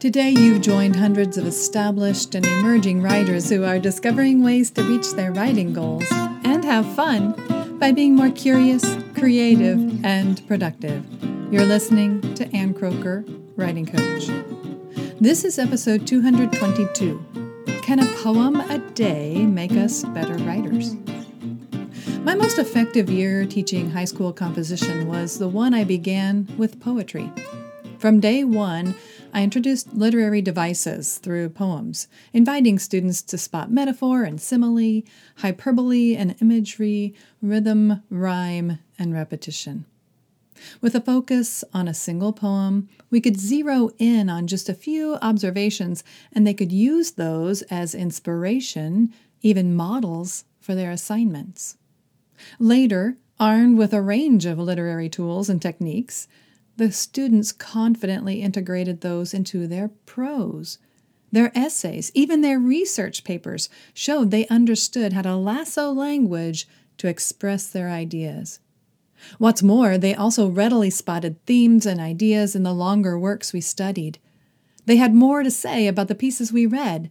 Today, you've joined hundreds of established and emerging writers who are discovering ways to reach their writing goals and have fun by being more curious, creative, and productive. You're listening to Ann Kroeker, Writing Coach. This is episode 222 Can a poem a day make us better writers? My most effective year teaching high school composition was the one I began with poetry. From day one, I introduced literary devices through poems, inviting students to spot metaphor and simile, hyperbole and imagery, rhythm, rhyme, and repetition. With a focus on a single poem, we could zero in on just a few observations, and they could use those as inspiration, even models, for their assignments. Later, armed with a range of literary tools and techniques, the students confidently integrated those into their prose. Their essays, even their research papers, showed they understood how to lasso language to express their ideas. What's more, they also readily spotted themes and ideas in the longer works we studied. They had more to say about the pieces we read.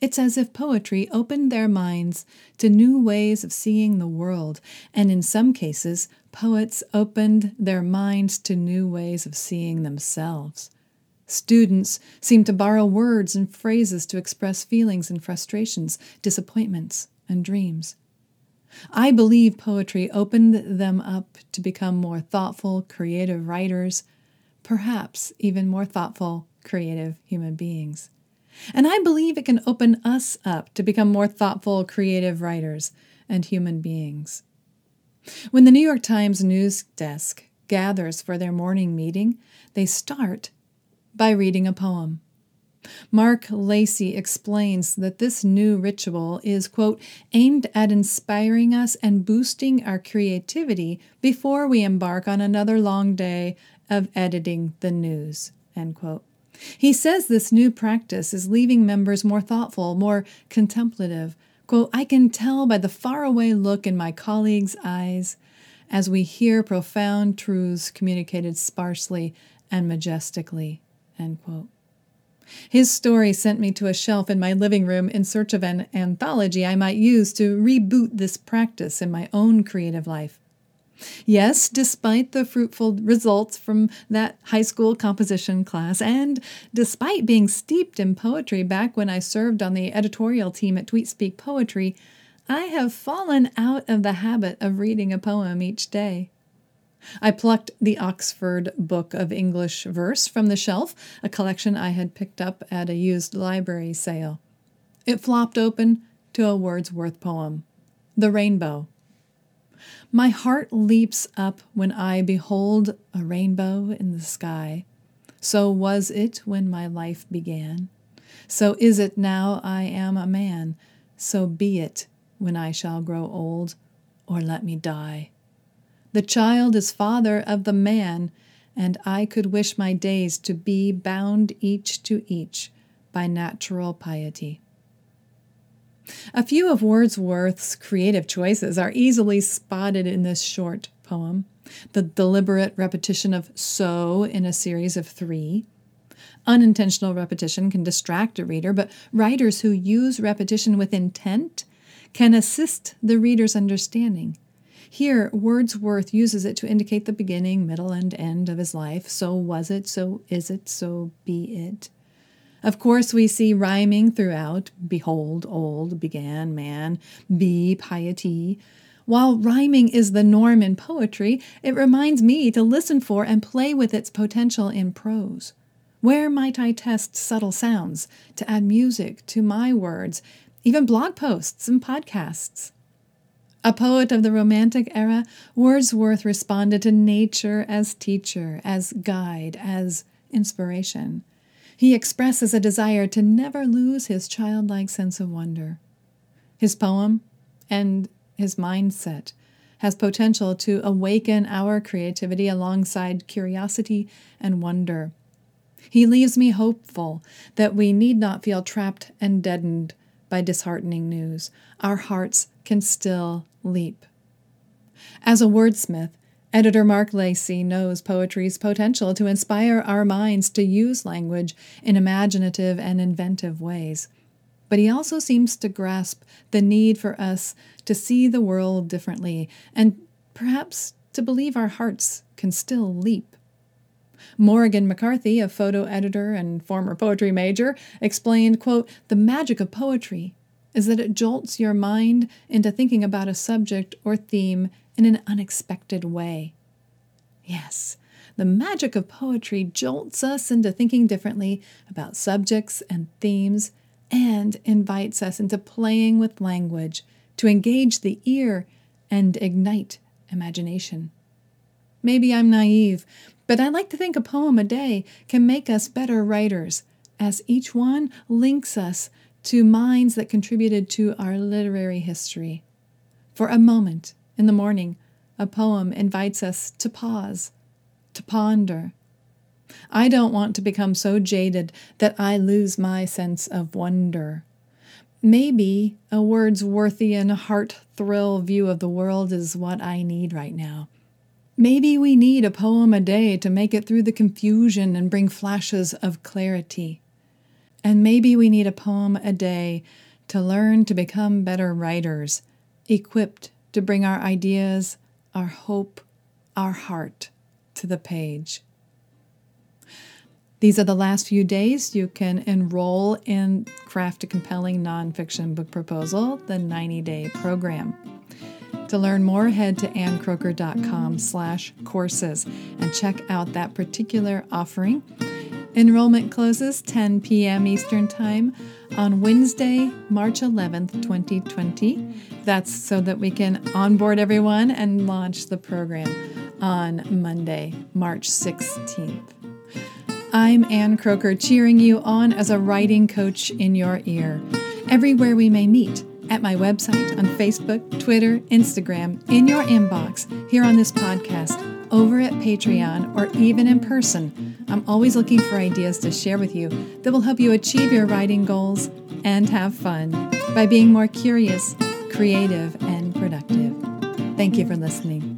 It's as if poetry opened their minds to new ways of seeing the world, and in some cases, poets opened their minds to new ways of seeing themselves. Students seemed to borrow words and phrases to express feelings and frustrations, disappointments, and dreams. I believe poetry opened them up to become more thoughtful, creative writers, perhaps even more thoughtful, creative human beings. And I believe it can open us up to become more thoughtful, creative writers and human beings. When the New York Times news desk gathers for their morning meeting, they start by reading a poem. Marc Lacey explains that this new ritual is, quote, aimed at inspiring us and boosting our creativity before we embark on another long day of editing the news, end quote. He says this new practice is leaving members more thoughtful, more contemplative. Quote, I can tell by the faraway look in my colleagues' eyes as we hear profound truths communicated sparsely and majestically, end quote. His story sent me to a shelf in my living room in search of an anthology I might use to reboot this practice in my own creative life. Yes, despite the fruitful results from that high school composition class, and despite being steeped in poetry back when I served on the editorial team at Tweetspeak Poetry, I have fallen out of the habit of reading a poem each day. I plucked the Oxford Book of English Verse from the shelf, a collection I had picked up at a used library sale. It flopped open to a Wordsworth poem, The Rainbow. My heart leaps up when I behold a rainbow in the sky. So was it when my life began. So is it now I am a man. So be it when I shall grow old, or let me die. The child is father of the man, and I could wish my days to be bound each to each by natural piety. A few of Wordsworth's creative choices are easily spotted in this short poem. The deliberate repetition of so in a series of three. Unintentional repetition can distract a reader, but writers who use repetition with intent can assist the reader's understanding. Here, Wordsworth uses it to indicate the beginning, middle, and end of his life. So was it, so is it, so be it. Of course, we see rhyming throughout behold, old, began, man, be, piety. While rhyming is the norm in poetry, it reminds me to listen for and play with its potential in prose. Where might I test subtle sounds to add music to my words, even blog posts and podcasts? A poet of the Romantic era, Wordsworth responded to nature as teacher, as guide, as inspiration. He expresses a desire to never lose his childlike sense of wonder. His poem and his mindset has potential to awaken our creativity alongside curiosity and wonder. He leaves me hopeful that we need not feel trapped and deadened by disheartening news. Our hearts can still leap. As a wordsmith, Editor Marc Lacey knows poetry's potential to inspire our minds to use language in imaginative and inventive ways. But he also seems to grasp the need for us to see the world differently and perhaps to believe our hearts can still leap. Morgan McCarthy, a photo editor and former poetry major, explained, quote, "The magic of poetry is that it jolts your mind into thinking about a subject or theme in an unexpected way. Yes, the magic of poetry jolts us into thinking differently about subjects and themes and invites us into playing with language to engage the ear and ignite imagination. Maybe I'm naive, but I like to think a poem a day can make us better writers, as each one links us to minds that contributed to our literary history. For a moment in the morning, a poem invites us to pause, to ponder. I don't want to become so jaded that I lose my sense of wonder. Maybe a Wordsworthian heart thrill view of the world is what I need right now. Maybe we need a poem a day to make it through the confusion and bring flashes of clarity. And maybe we need a poem a day to learn to become better writers, equipped to bring our ideas, our hope, our heart to the page. These are the last few days. You can enroll in Craft a Compelling Nonfiction Book Proposal, the 90-day program. To learn more, head to annkroeker.com slash courses and check out that particular offering. Enrollment closes 10 p.m. Eastern Time on Wednesday, March 11th, 2020. That's so that we can onboard everyone and launch the program on Monday, March 16th. I'm Ann Kroeker, cheering you on as a writing coach in your ear. Everywhere we may meet, at my website, on Facebook, Twitter, Instagram, in your inbox, here on this podcast, over at Patreon, or even in person. I'm always looking for ideas to share with you that will help you achieve your writing goals and have fun by being more curious, creative, and productive. Thank you for listening.